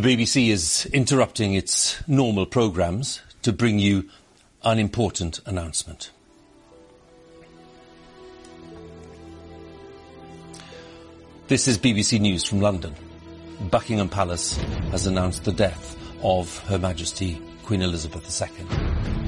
The BBC is interrupting its normal programmes to bring you an important announcement. This is BBC News from London. Buckingham Palace has announced the death of Her Majesty Queen Elizabeth II.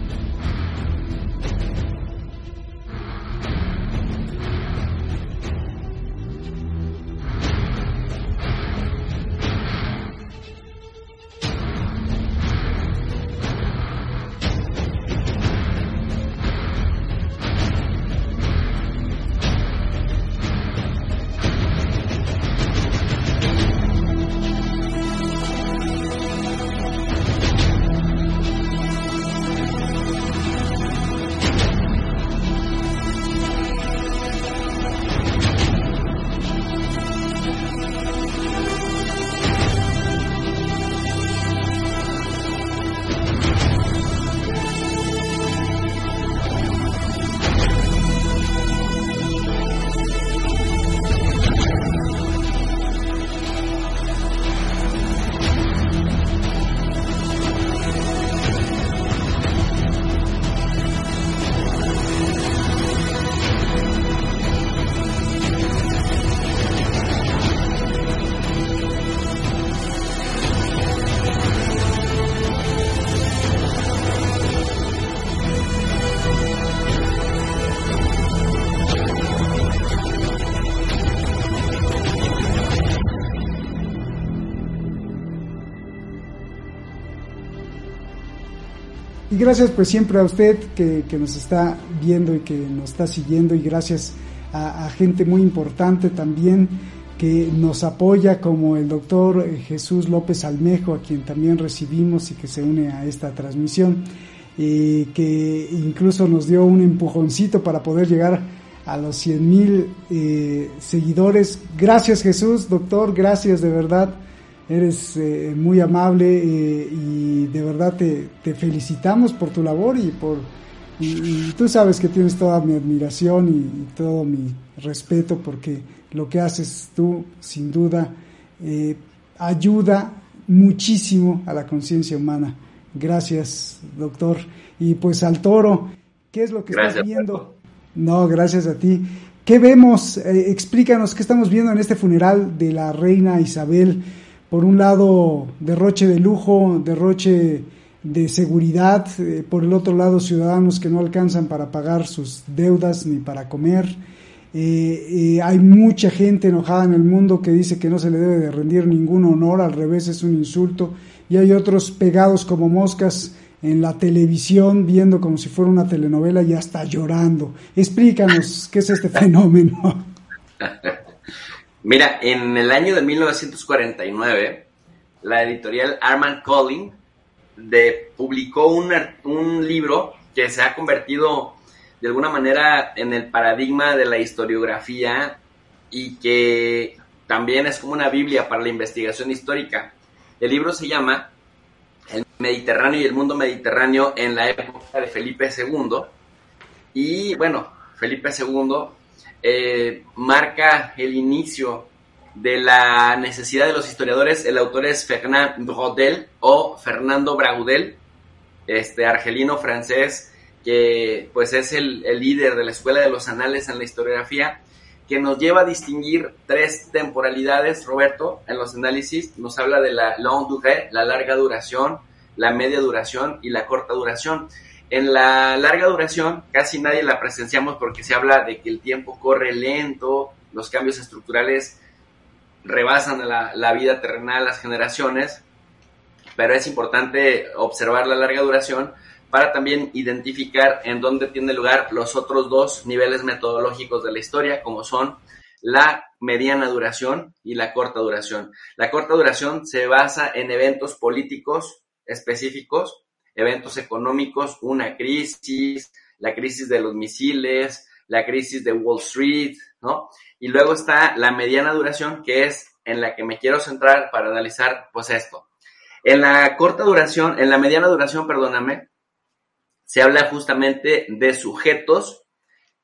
Gracias pues siempre a usted que, nos está viendo y que nos está siguiendo y gracias a, gente muy importante también que nos apoya como el doctor Jesús López Almejo, a quien también recibimos y que se une a esta transmisión, y que incluso nos dio un empujoncito para poder llegar a los 100 mil eh, seguidores. Gracias Jesús, doctor, gracias de verdad eres eh, muy amable eh, y de verdad te, felicitamos por tu labor y por y, tú sabes que tienes toda mi admiración y, todo mi respeto porque lo que haces tú sin duda eh, ayuda muchísimo a la conciencia humana. Gracias, doctor. Y pues al toro, ¿qué es lo que estás viendo? No, gracias a ti. ¿Qué vemos? explícanos qué estamos viendo en este funeral de la reina Isabel por un lado derroche de lujo, derroche de seguridad, eh, por el otro lado ciudadanos que no alcanzan para pagar sus deudas ni para comer. Eh, eh, hay mucha gente enojada en el mundo que dice que no se le debe de rendir ningún honor, al revés es un insulto, y hay otros pegados como moscas en la televisión viendo como si fuera una telenovela y hasta llorando. Explícanos qué es este fenómeno. Mira, en el año de 1949, la editorial Armand Collin de, publicó un, un libro que se ha convertido de alguna manera en el paradigma de la historiografía y que también es como una Biblia para la investigación histórica. El libro se llama El Mediterráneo y el mundo mediterráneo en la época de Felipe II. Y bueno, Felipe II eh, marca el inicio de la necesidad de los historiadores. El autor es Fernand Braudel o Fernando Braudel, este argelino francés que pues es el, líder de la Escuela de los Anales en la historiografía, que nos lleva a distinguir tres temporalidades, Roberto, en los análisis. Nos habla de la longue durée, la larga duración, la media duración y la corta duración. En la larga duración casi nadie la presenciamos porque se habla de que el tiempo corre lento, los cambios estructurales rebasan la, la vida terrenal, las generaciones, pero es importante observar la larga duración para también identificar en dónde tiene lugar los otros dos niveles metodológicos de la historia, como son la mediana duración y la corta duración. La corta duración se basa en eventos políticos específicos eventos económicos, una crisis, la crisis de los misiles, la crisis de Wall Street, ¿no? Y luego está la mediana duración, que es en la que me quiero centrar para analizar, pues esto. En la corta duración, en la mediana duración, perdóname, se habla justamente de sujetos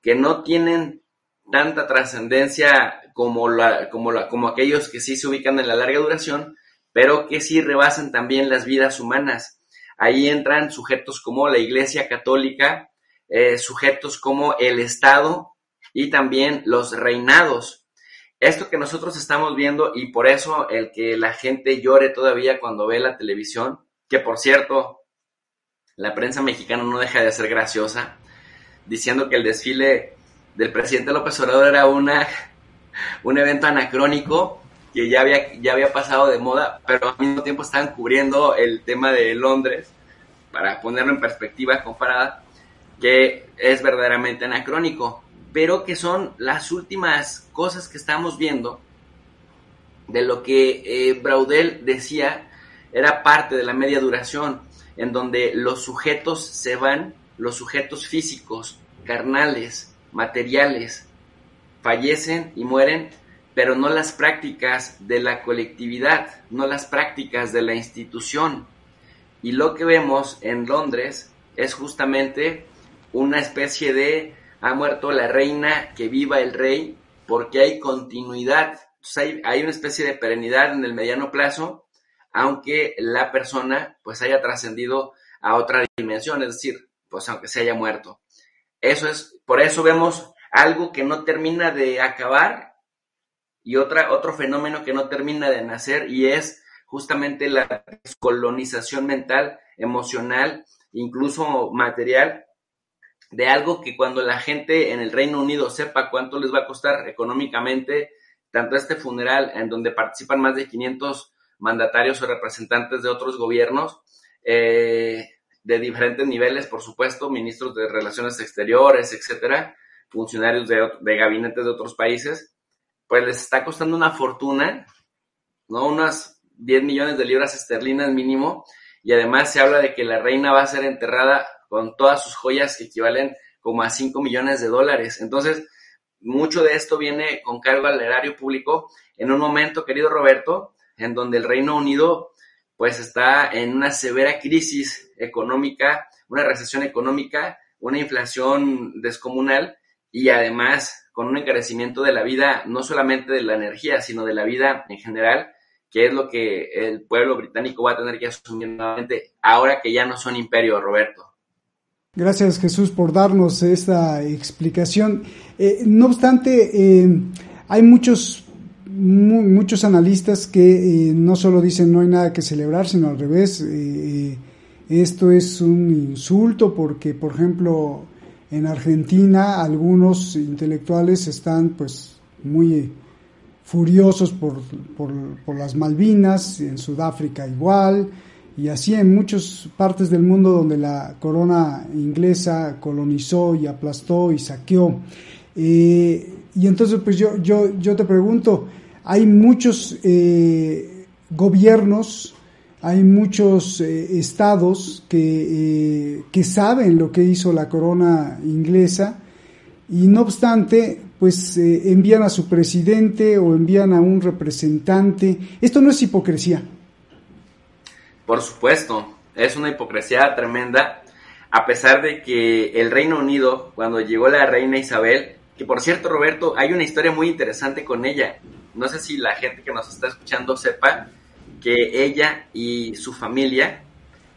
que no tienen tanta trascendencia como, la, como, la, como aquellos que sí se ubican en la larga duración, pero que sí rebasan también las vidas humanas. Ahí entran sujetos como la Iglesia Católica, eh, sujetos como el Estado y también los reinados. Esto que nosotros estamos viendo y por eso el que la gente llore todavía cuando ve la televisión, que por cierto, la prensa mexicana no deja de ser graciosa, diciendo que el desfile del presidente López Obrador era una, un evento anacrónico que ya había, ya había pasado de moda, pero al mismo tiempo estaban cubriendo el tema de Londres, para ponerlo en perspectiva comparada, que es verdaderamente anacrónico, pero que son las últimas cosas que estamos viendo de lo que eh, Braudel decía era parte de la media duración, en donde los sujetos se van, los sujetos físicos, carnales, materiales, fallecen y mueren pero no las prácticas de la colectividad, no las prácticas de la institución. Y lo que vemos en Londres es justamente una especie de ha muerto la reina, que viva el rey, porque hay continuidad, hay, hay, una especie de perenidad en el mediano plazo, aunque la persona pues haya trascendido a otra dimensión, es decir, pues aunque se haya muerto. Eso es, por eso vemos algo que no termina de acabar y otra, otro fenómeno que no termina de nacer y es justamente la colonización mental, emocional, incluso material, de algo que cuando la gente en el Reino Unido sepa cuánto les va a costar económicamente, tanto este funeral en donde participan más de 500 mandatarios o representantes de otros gobiernos, eh, de diferentes niveles, por supuesto, ministros de Relaciones Exteriores, etcétera, funcionarios de, de gabinetes de otros países, pues les está costando una fortuna, ¿no? Unas 10 millones de libras esterlinas mínimo, y además se habla de que la reina va a ser enterrada con todas sus joyas que equivalen como a 5 millones de dólares. Entonces, mucho de esto viene con cargo al erario público en un momento, querido Roberto, en donde el Reino Unido pues está en una severa crisis económica, una recesión económica, una inflación descomunal y además con un encarecimiento de la vida, no solamente de la energía, sino de la vida en general, que es lo que el pueblo británico va a tener que asumir nuevamente ahora que ya no son imperio, Roberto. Gracias Jesús por darnos esta explicación. Eh, no obstante, eh, hay muchos, muchos analistas que eh, no solo dicen no hay nada que celebrar, sino al revés. esto es un insulto porque, por ejemplo, en Argentina algunos intelectuales están pues muy furiosos por, por, las Malvinas, en Sudáfrica igual, y así en muchas partes del mundo donde la corona inglesa colonizó y aplastó y saqueó. Eh, y entonces pues yo, yo, yo te pregunto, hay muchos eh, gobiernos hay muchos eh, estados que, eh, que, saben lo que hizo la corona inglesa y no obstante, pues eh, envían a su presidente o envían a un representante. Esto no es hipocresía. Por supuesto, es una hipocresía tremenda, a pesar de que el Reino Unido, cuando llegó la reina Isabel, que por cierto, Roberto, hay una historia muy interesante con ella. No sé si la gente que nos está escuchando sepa, que ella y su familia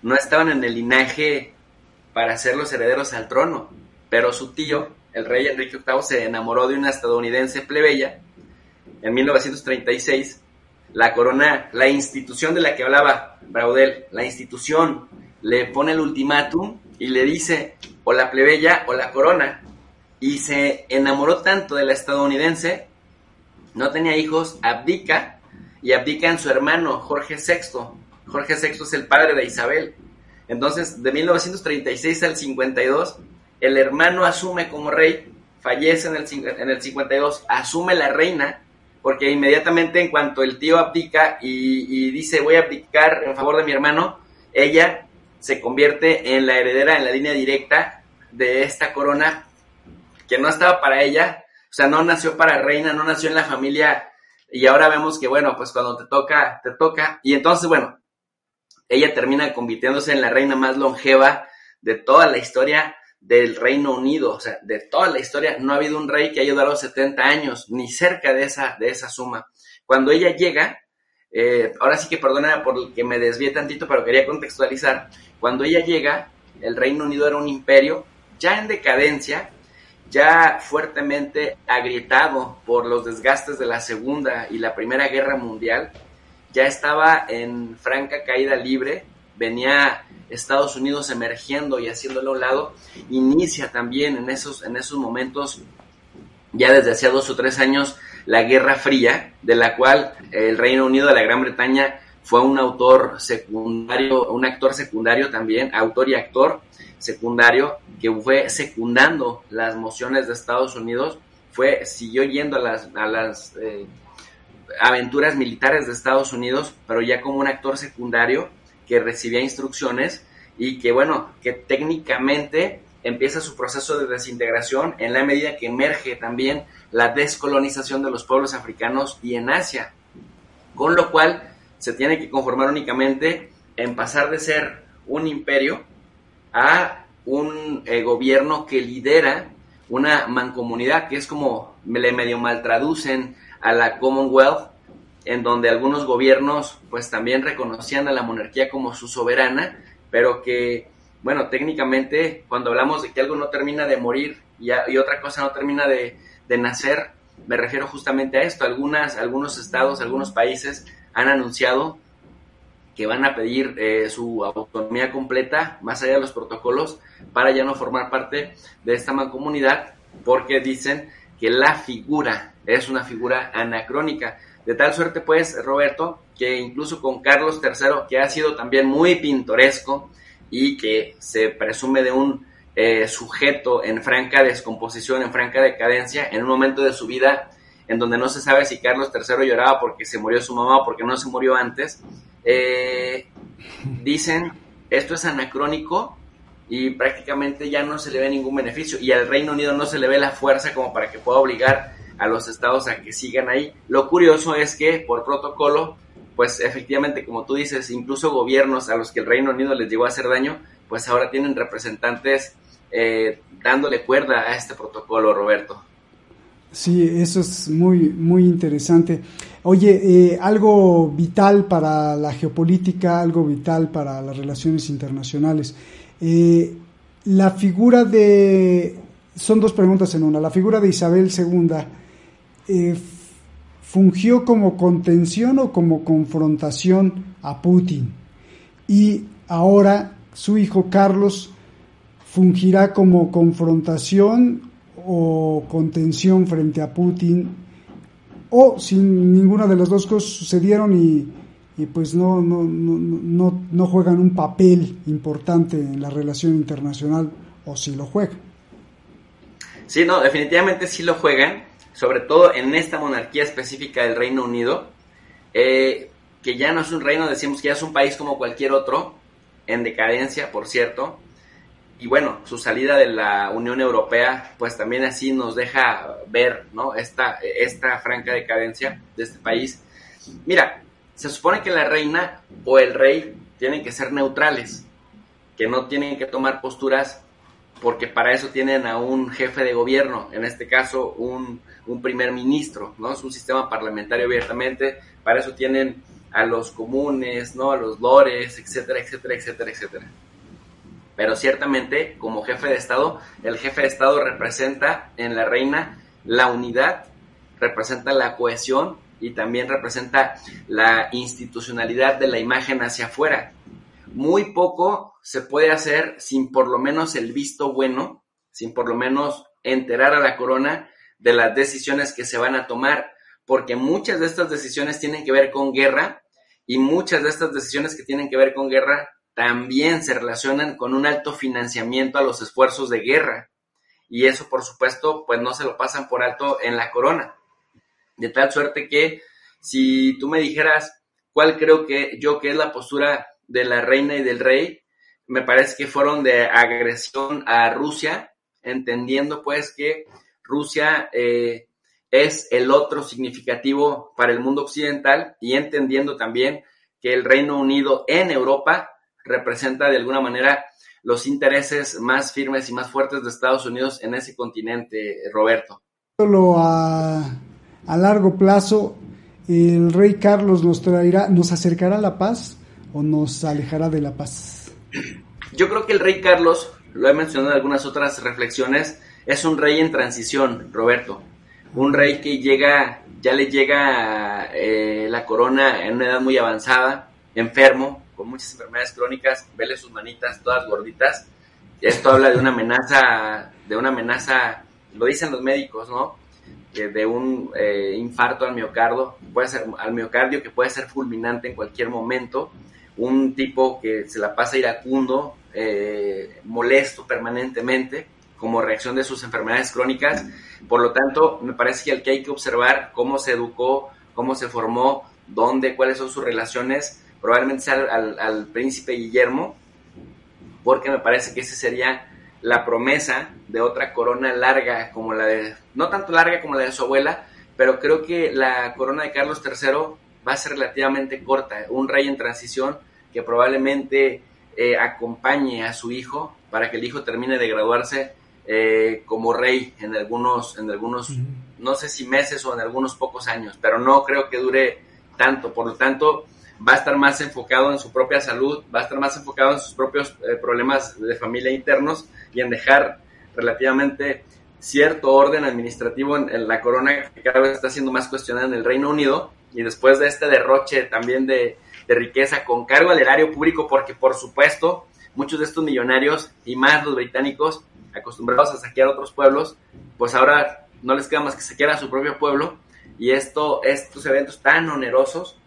no estaban en el linaje para ser los herederos al trono, pero su tío, el rey Enrique VIII, se enamoró de una estadounidense plebeya en 1936. La corona, la institución de la que hablaba Braudel, la institución le pone el ultimátum y le dice o la plebeya o la corona. Y se enamoró tanto de la estadounidense, no tenía hijos, abdica y abdica en su hermano Jorge VI. Jorge VI es el padre de Isabel. Entonces, de 1936 al 52, el hermano asume como rey, fallece en el, en el 52, asume la reina, porque inmediatamente en cuanto el tío abdica y, y dice voy a abdicar en favor de mi hermano, ella se convierte en la heredera en la línea directa de esta corona que no estaba para ella, o sea, no nació para reina, no nació en la familia y ahora vemos que, bueno, pues cuando te toca, te toca. Y entonces, bueno, ella termina convirtiéndose en la reina más longeva de toda la historia del Reino Unido. O sea, de toda la historia no ha habido un rey que haya durado 70 años, ni cerca de esa, de esa suma. Cuando ella llega, eh, ahora sí que perdona por que me desvié tantito, pero quería contextualizar. Cuando ella llega, el Reino Unido era un imperio ya en decadencia, ya fuertemente agrietado por los desgastes de la Segunda y la Primera Guerra Mundial, ya estaba en franca caída libre, venía Estados Unidos emergiendo y haciéndolo a un lado, inicia también en esos, en esos momentos, ya desde hace dos o tres años, la Guerra Fría, de la cual el Reino Unido de la Gran Bretaña fue un autor secundario, un actor secundario también, autor y actor secundario, que fue secundando las mociones de Estados Unidos, fue, siguió yendo a las, a las eh, aventuras militares de Estados Unidos, pero ya como un actor secundario que recibía instrucciones y que, bueno, que técnicamente empieza su proceso de desintegración en la medida que emerge también la descolonización de los pueblos africanos y en Asia, con lo cual se tiene que conformar únicamente en pasar de ser un imperio a un eh, gobierno que lidera una mancomunidad, que es como le medio mal traducen a la Commonwealth, en donde algunos gobiernos pues también reconocían a la monarquía como su soberana, pero que, bueno, técnicamente cuando hablamos de que algo no termina de morir y, y otra cosa no termina de, de, nacer, me refiero justamente a esto. Algunas, algunos estados, algunos países han anunciado que van a pedir eh, su autonomía completa, más allá de los protocolos, para ya no formar parte de esta mancomunidad, porque dicen que la figura es una figura anacrónica. De tal suerte, pues, Roberto, que incluso con Carlos III, que ha sido también muy pintoresco y que se presume de un eh, sujeto en franca descomposición, en franca decadencia, en un momento de su vida en donde no se sabe si Carlos III lloraba porque se murió su mamá o porque no se murió antes, eh, dicen esto es anacrónico y prácticamente ya no se le ve ningún beneficio y al Reino Unido no se le ve la fuerza como para que pueda obligar a los estados a que sigan ahí. Lo curioso es que por protocolo, pues efectivamente, como tú dices, incluso gobiernos a los que el Reino Unido les llegó a hacer daño, pues ahora tienen representantes eh, dándole cuerda a este protocolo, Roberto. Sí, eso es muy, muy interesante. Oye, eh, algo vital para la geopolítica, algo vital para las relaciones internacionales. Eh, la figura de, son dos preguntas en una, la figura de Isabel II eh, fungió como contención o como confrontación a Putin y ahora su hijo Carlos fungirá como confrontación o contención frente a Putin, o si ninguna de las dos cosas sucedieron y, pues no, no, no, no, juegan un papel importante en la relación internacional, o si lo juegan. Sí, no, definitivamente sí lo juegan, sobre todo en esta monarquía específica del Reino Unido, eh, que ya no es un reino, decimos que ya es un país como cualquier otro, en decadencia, por cierto, y bueno, su salida de la Unión Europea, pues también así nos deja ver, ¿no? Esta, esta franca decadencia de este país. Mira, se supone que la reina o el rey tienen que ser neutrales, que no tienen que tomar posturas porque para eso tienen a un jefe de gobierno, en este caso un, un primer ministro, ¿no? Es un sistema parlamentario abiertamente, para eso tienen a los comunes, ¿no? A los lores, etcétera, etcétera, etcétera, etcétera. Pero ciertamente, como jefe de Estado, el jefe de Estado representa en la reina la unidad, representa la cohesión y también representa la institucionalidad de la imagen hacia afuera. Muy poco se puede hacer sin por lo menos el visto bueno, sin por lo menos enterar a la corona de las decisiones que se van a tomar, porque muchas de estas decisiones tienen que ver con guerra y muchas de estas decisiones que tienen que ver con guerra también se relacionan con un alto financiamiento a los esfuerzos de guerra. Y eso, por supuesto, pues no se lo pasan por alto en la corona. De tal suerte que si tú me dijeras cuál creo que yo que es la postura de la reina y del rey, me parece que fueron de agresión a Rusia, entendiendo pues que Rusia eh, es el otro significativo para el mundo occidental y entendiendo también que el Reino Unido en Europa representa de alguna manera los intereses más firmes y más fuertes de Estados Unidos en ese continente, Roberto. Solo a, largo plazo, ¿El rey Carlos nos traerá, nos acercará a la paz o nos alejará de la paz? Yo creo que el rey Carlos, lo he mencionado en algunas otras reflexiones, es un rey en transición, Roberto. Un rey que llega, ya le llega eh, la corona en una edad muy avanzada, enfermo, con muchas enfermedades crónicas, vele sus manitas todas gorditas. Esto habla de una amenaza, de una amenaza, lo dicen los médicos, ¿no? de un eh, infarto al miocardio, puede ser al miocardio que puede ser fulminante en cualquier momento, un tipo que se la pasa iracundo, eh, molesto permanentemente como reacción de sus enfermedades crónicas. Por lo tanto, me parece que hay que observar cómo se educó, cómo se formó, dónde, cuáles son sus relaciones, probablemente sea al, al príncipe Guillermo, porque me parece que ese sería la promesa de otra corona larga como la de, no tanto larga como la de su abuela, pero creo que la corona de Carlos III va a ser relativamente corta, un rey en transición que probablemente eh, acompañe a su hijo para que el hijo termine de graduarse eh, como rey en algunos, en algunos, no sé si meses o en algunos pocos años, pero no creo que dure tanto, por lo tanto, va a estar más enfocado en su propia salud, va a estar más enfocado en sus propios eh, problemas de familia internos y en dejar relativamente cierto orden administrativo en, la corona que cada vez está siendo más cuestionada en el Reino Unido. Y después de este derroche también de, de riqueza con cargo al erario público porque por supuesto muchos de estos millonarios y más los británicos acostumbrados a saquear otros pueblos pues ahora no les queda más que saquear a su propio pueblo. Y esto, estos eventos tan onerosos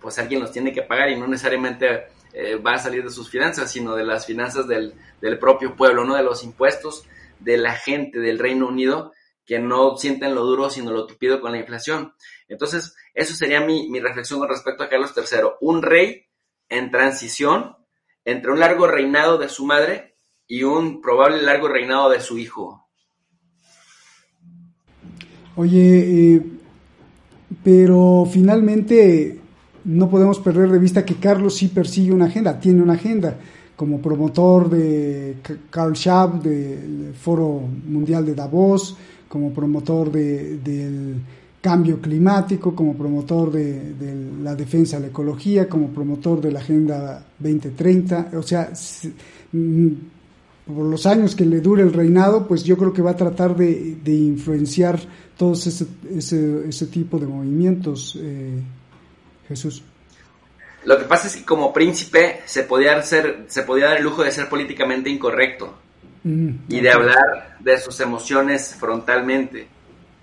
pues alguien los tiene que pagar y no necesariamente eh, va a salir de sus finanzas, sino de las finanzas del, propio pueblo, ¿no? De los impuestos de la gente del Reino Unido que no sienten lo duro, sino lo tupido con la inflación. Entonces, eso sería mi, mi reflexión con respecto a Carlos III. Un rey en transición entre un largo reinado de su madre y un probable largo reinado de su hijo. Oye, eh, pero finalmente no podemos perder de vista que Carlos sí persigue una agenda, tiene una agenda como promotor de Carl Schwab, del Foro Mundial de Davos, como promotor del cambio climático, como promotor de, la defensa de la ecología, como promotor de la Agenda 2030. O sea, mm, por los años que le dure el reinado, pues yo creo que va a tratar de, influenciar todos ese, ese, tipo de movimientos. Eh, Jesús. Lo que pasa es que como príncipe se podía, hacer, se podía dar el lujo de ser políticamente incorrecto mm, y de hablar de sus emociones frontalmente.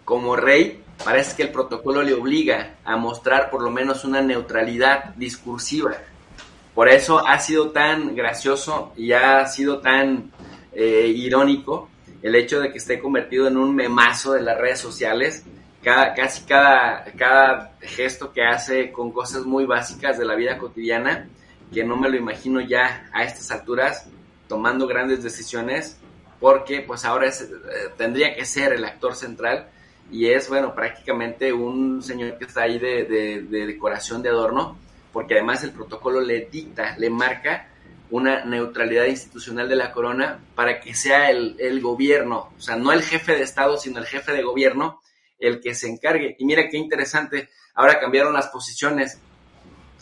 Como rey, parece que el protocolo le obliga a mostrar por lo menos una neutralidad discursiva. Por eso ha sido tan gracioso y ha sido tan eh, irónico el hecho de que esté convertido en un memazo de las redes sociales casi cada, cada gesto que hace con cosas muy básicas de la vida cotidiana, que no me lo imagino ya a estas alturas tomando grandes decisiones, porque pues ahora eh, tendría que ser el actor central y es, bueno, prácticamente un señor que está ahí de, de decoración de adorno, porque además el protocolo le dicta, le marca una neutralidad institucional de la corona para que sea el, el, gobierno, o sea, no el jefe de Estado, sino el jefe de gobierno, el que se encargue. Y mira qué interesante, ahora cambiaron las posiciones.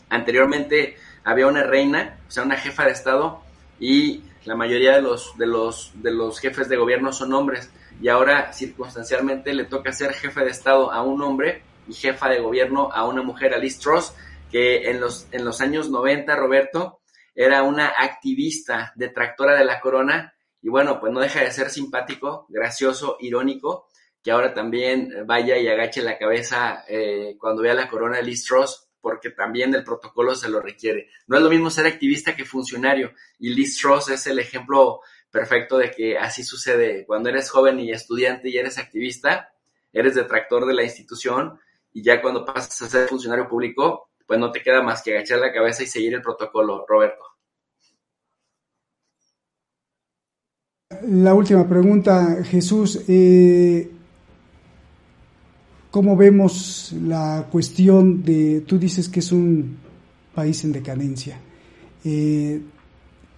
Anteriormente había una reina, o sea, una jefa de Estado, y la mayoría de los, de los, de los jefes de gobierno son hombres. Y ahora, circunstancialmente, le toca ser jefe de Estado a un hombre y jefa de gobierno a una mujer, a Liz Truss, que en los, en los años 90, Roberto, era una activista detractora de la corona. Y bueno, pues no deja de ser simpático, gracioso, irónico que ahora también vaya y agache la cabeza eh, cuando vea la corona de Liz Truss, porque también el protocolo se lo requiere. No es lo mismo ser activista que funcionario, y Liz Truss es el ejemplo perfecto de que así sucede. Cuando eres joven y estudiante y eres activista, eres detractor de la institución, y ya cuando pasas a ser funcionario público, pues no te queda más que agachar la cabeza y seguir el protocolo, Roberto. La última pregunta, Jesús. Eh, ¿Cómo vemos la cuestión de, tú dices que es un país en decadencia? Eh,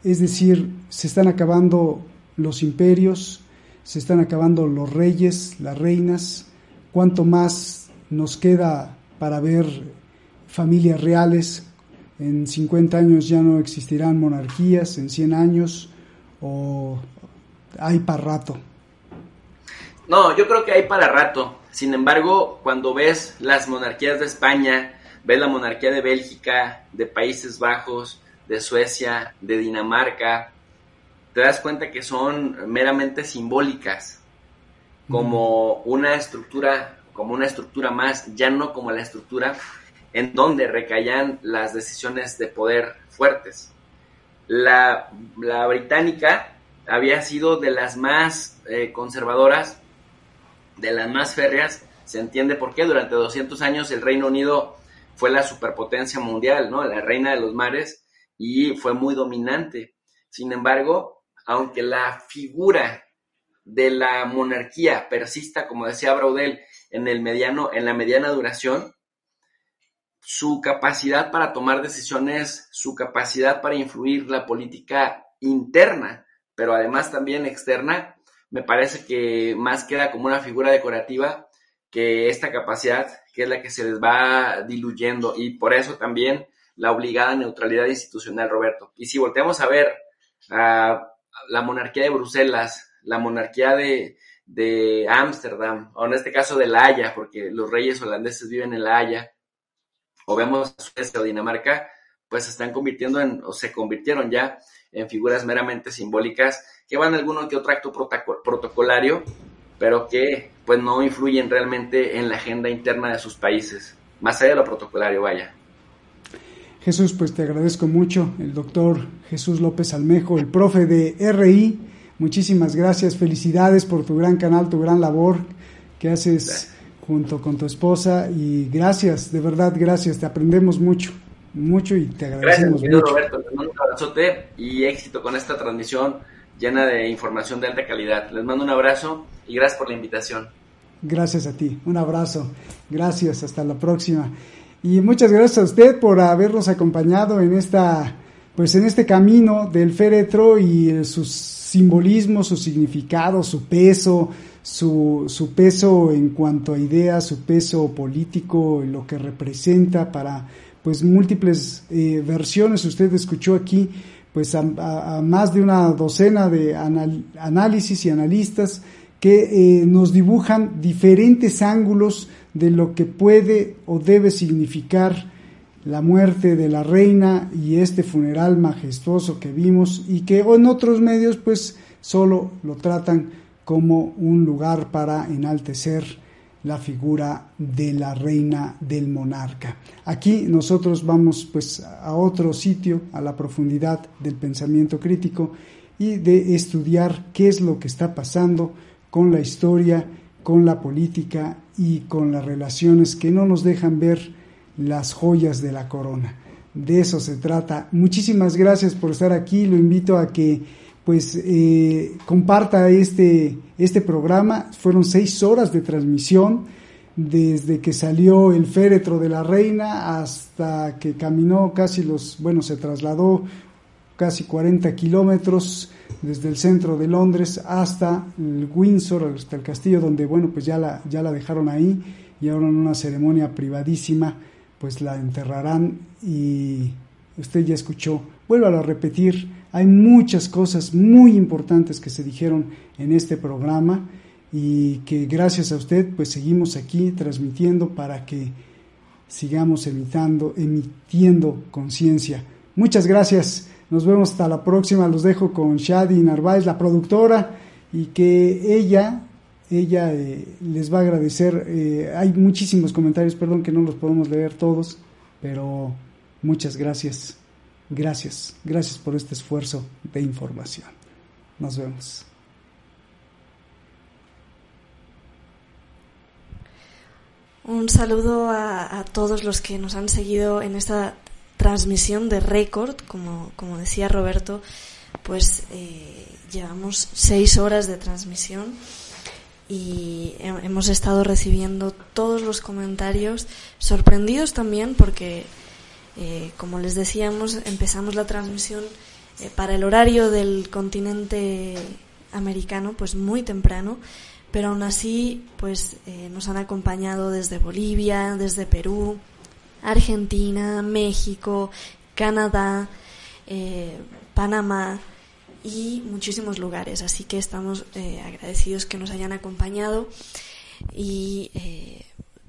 es decir, se están acabando los imperios, se están acabando los reyes, las reinas, cuánto más nos queda para ver familias reales. En 50 años ya no existirán monarquías, en 100 años, o hay para rato. No, yo creo que hay para rato. Sin embargo, cuando ves las monarquías de España, ves la monarquía de Bélgica, de Países Bajos, de Suecia, de Dinamarca, te das cuenta que son meramente simbólicas, como una estructura, como una estructura más, ya no como la estructura en donde recaían las decisiones de poder fuertes. La, británica había sido de las más eh, conservadoras, de las más férreas, se entiende por qué, durante 200 años el Reino Unido fue la superpotencia mundial, ¿no? La reina de los mares y fue muy dominante. Sin embargo, aunque la figura de la monarquía persista, como decía Braudel, en el mediano, en la mediana duración, su capacidad para tomar decisiones, su capacidad para influir la política interna, pero además también externa, me parece que más queda como una figura decorativa que esta capacidad, que es la que se les va diluyendo y por eso también la obligada neutralidad institucional, Roberto. Y si volteamos a ver a la monarquía de Bruselas, la monarquía de, de Ámsterdam, o en este caso de La Haya, porque los reyes holandeses viven en La Haya, o vemos a Suecia o Dinamarca, pues se están convirtiendo en, o se convirtieron ya en figuras meramente simbólicas que van alguno que otro acto protocolario, pero que pues no influyen realmente en la agenda interna de sus países, más allá de lo protocolario, vaya. Jesús, pues te agradezco mucho, el doctor Jesús López Almejo, el profe de RI, muchísimas gracias, felicidades por tu gran canal, tu gran labor que haces junto con tu esposa y gracias, de verdad, gracias, te aprendemos mucho, mucho y te agradecemos gracias, Roberto, les mando un abrazote y éxito con esta transmisión llena de información de alta calidad. Les mando un abrazo y gracias por la invitación. Gracias a ti, un abrazo, gracias, hasta la próxima. Y muchas gracias a usted por habernos acompañado en esta pues en este camino del féretro y sus simbolismos, su significado, su peso, su, su, peso en cuanto a ideas, su peso político, lo que representa para pues múltiples eh, versiones. Usted escuchó aquí pues a, más de una docena de análisis y analistas que eh, nos dibujan diferentes ángulos de lo que puede o debe significar la muerte de la reina y este funeral majestuoso que vimos y que en otros medios pues solo lo tratan como un lugar para enaltecer la figura de la reina del monarca. Aquí nosotros vamos pues a otro sitio, a la profundidad del pensamiento crítico y de estudiar qué es lo que está pasando con la historia, con la política y con las relaciones que no nos dejan ver las joyas de la corona. De eso se trata. Muchísimas gracias por estar aquí. Lo invito a que pues eh, comparta este, este programa. Fueron seis horas de transmisión desde que salió el féretro de la reina hasta que caminó casi los, bueno, se trasladó casi 40 kilómetros desde el centro de Londres hasta el Windsor, hasta el castillo donde, bueno, pues ya la, ya la dejaron ahí y ahora en una ceremonia privadísima, pues la enterrarán y usted ya escuchó. Vuélvalo a repetir hay muchas cosas muy importantes que se dijeron en este programa y que gracias a usted pues seguimos aquí transmitiendo para que sigamos emitiendo, emitiendo conciencia. Muchas gracias. Nos vemos hasta la próxima. Los dejo con Shadi Narváez, la productora, y que ella, ella eh, les va a agradecer. Eh, hay muchísimos comentarios, perdón que no los podemos leer todos, pero muchas gracias. Gracias, gracias por este esfuerzo de información. Nos vemos. Un saludo a, todos los que nos han seguido en esta transmisión de récord, como, como decía Roberto, pues eh, llevamos seis horas de transmisión y hemos estado recibiendo todos los comentarios, sorprendidos también porque eh, como les decíamos, empezamos la transmisión eh, para el horario del continente americano, pues muy temprano, pero aún así pues eh, nos han acompañado desde Bolivia, desde Perú, Argentina, México, Canadá, Panamá y muchísimos lugares. Así que estamos agradecidos que nos hayan acompañado y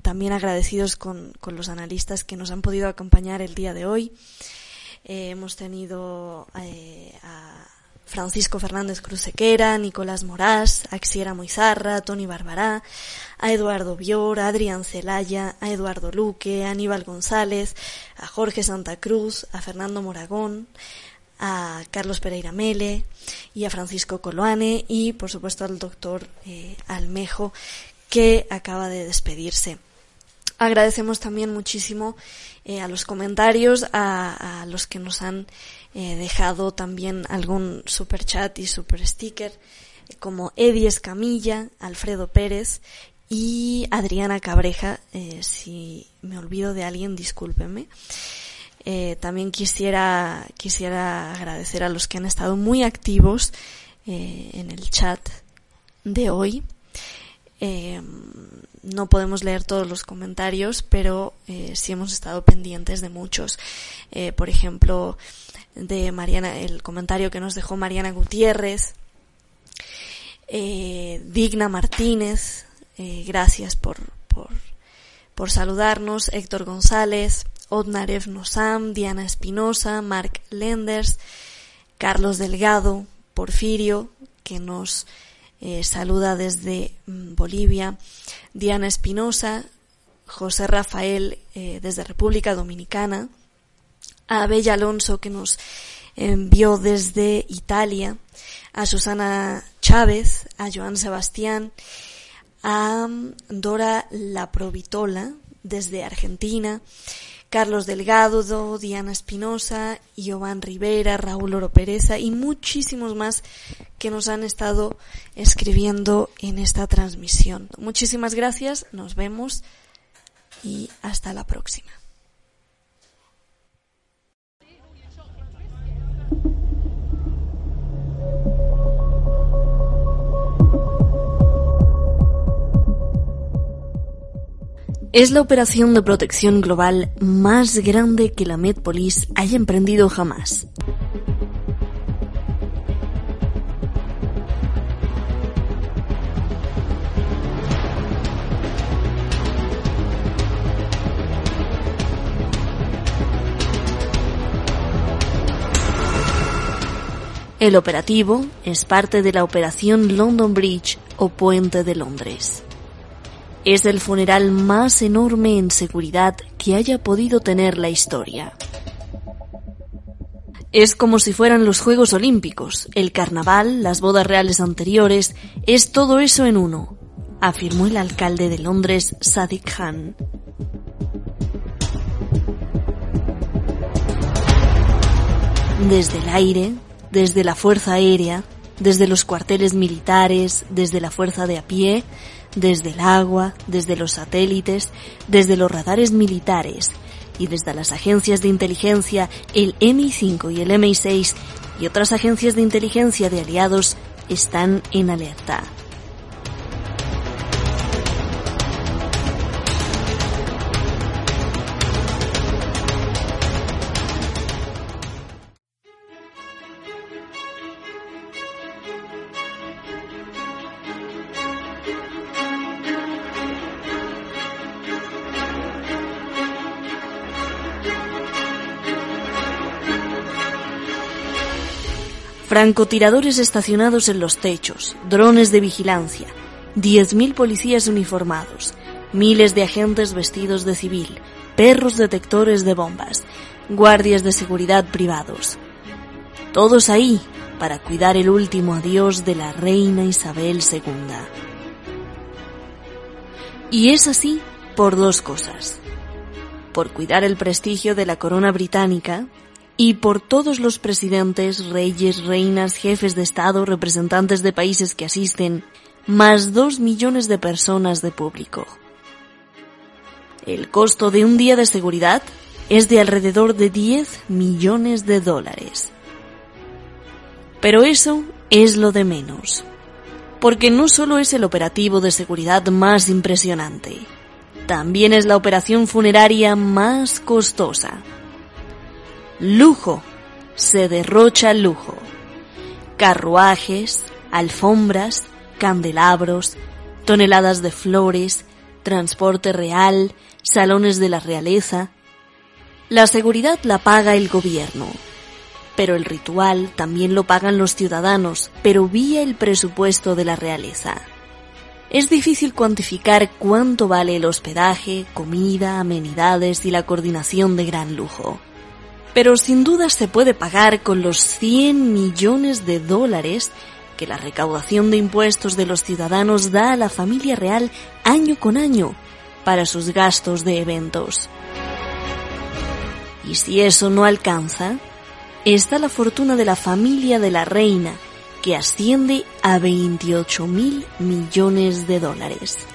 también agradecidos con, con, los analistas que nos han podido acompañar el día de hoy. hemos tenido a Francisco Fernández Crucequera, Nicolás Morás, Axiera Moizarra, Tony Barbará, a Eduardo Bior, a Adrián Celaya, a Eduardo Luque, a Aníbal González, a Jorge Santa Cruz, a Fernando Moragón, a Carlos Pereira Mele y a Francisco Coloane y por supuesto al doctor eh, Almejo que acaba de despedirse. Agradecemos también muchísimo eh, a los comentarios, a, los que nos han He dejado también algún super chat y super sticker como Eddie Escamilla, Alfredo Pérez y Adriana Cabreja. Eh, si me olvido de alguien, discúlpeme. Eh, también quisiera, quisiera agradecer a los que han estado muy activos eh, en el chat de hoy. No podemos leer todos los comentarios, pero sí hemos estado pendientes de muchos. por ejemplo, de Mariana, el comentario que nos dejó Mariana Gutiérrez, eh, Digna Martínez, eh, gracias por, por, por, saludarnos, Héctor González, Odnarev Nosam, Diana Espinosa, Mark Lenders, Carlos Delgado, Porfirio, que nos eh, saluda desde mm, Bolivia, Diana Espinosa, José Rafael desde República Dominicana, a Bella Alonso que nos envió desde Italia, a Susana Chávez, a Joan Sebastián, a Dora La Provitola desde Argentina, Carlos Delgado, Diana Espinosa, Giovanni Rivera, Raúl Oro Pereza y muchísimos más que nos han estado escribiendo en esta transmisión. Muchísimas gracias, nos vemos y hasta la próxima. Es la operación de protección global más grande que la MedPolice haya emprendido jamás. El operativo es parte de la Operación London Bridge o Puente de Londres. Es el funeral más enorme en seguridad que haya podido tener la historia. Es como si fueran los Juegos Olímpicos, el carnaval, las bodas reales anteriores, es todo eso en uno, afirmó el alcalde de Londres, Sadiq Khan. Desde el aire, desde la Fuerza Aérea, desde los cuarteles militares, desde la Fuerza de a pie, desde el agua, desde los satélites, desde los radares militares y desde las agencias de inteligencia, el MI5 y el MI6 y otras agencias de inteligencia de aliados están en alerta. Francotiradores estacionados en los techos, drones de vigilancia, 10.000 policías uniformados, miles de agentes vestidos de civil, perros detectores de bombas, guardias de seguridad privados. Todos ahí para cuidar el último adiós de la reina Isabel II. Y es así por dos cosas. Por cuidar el prestigio de la corona británica, y por todos los presidentes, reyes, reinas, jefes de Estado, representantes de países que asisten, más dos millones de personas de público. El costo de un día de seguridad es de alrededor de 10 millones de dólares. Pero eso es lo de menos. porque no solo es el operativo de seguridad más impresionante, también es la operación funeraria más costosa. Lujo, se derrocha lujo. Carruajes, alfombras, candelabros, toneladas de flores, transporte real, salones de la realeza. La seguridad la paga el gobierno, pero el ritual también lo pagan los ciudadanos, pero vía el presupuesto de la realeza. Es difícil cuantificar cuánto vale el hospedaje, comida, amenidades y la coordinación de gran lujo. Pero sin duda se puede pagar con los 100 millones de dólares que la recaudación de impuestos de los ciudadanos da a la familia real año con año para sus gastos de eventos. Y si eso no alcanza, está la fortuna de la familia de la reina, que asciende a 28 mil millones de dólares.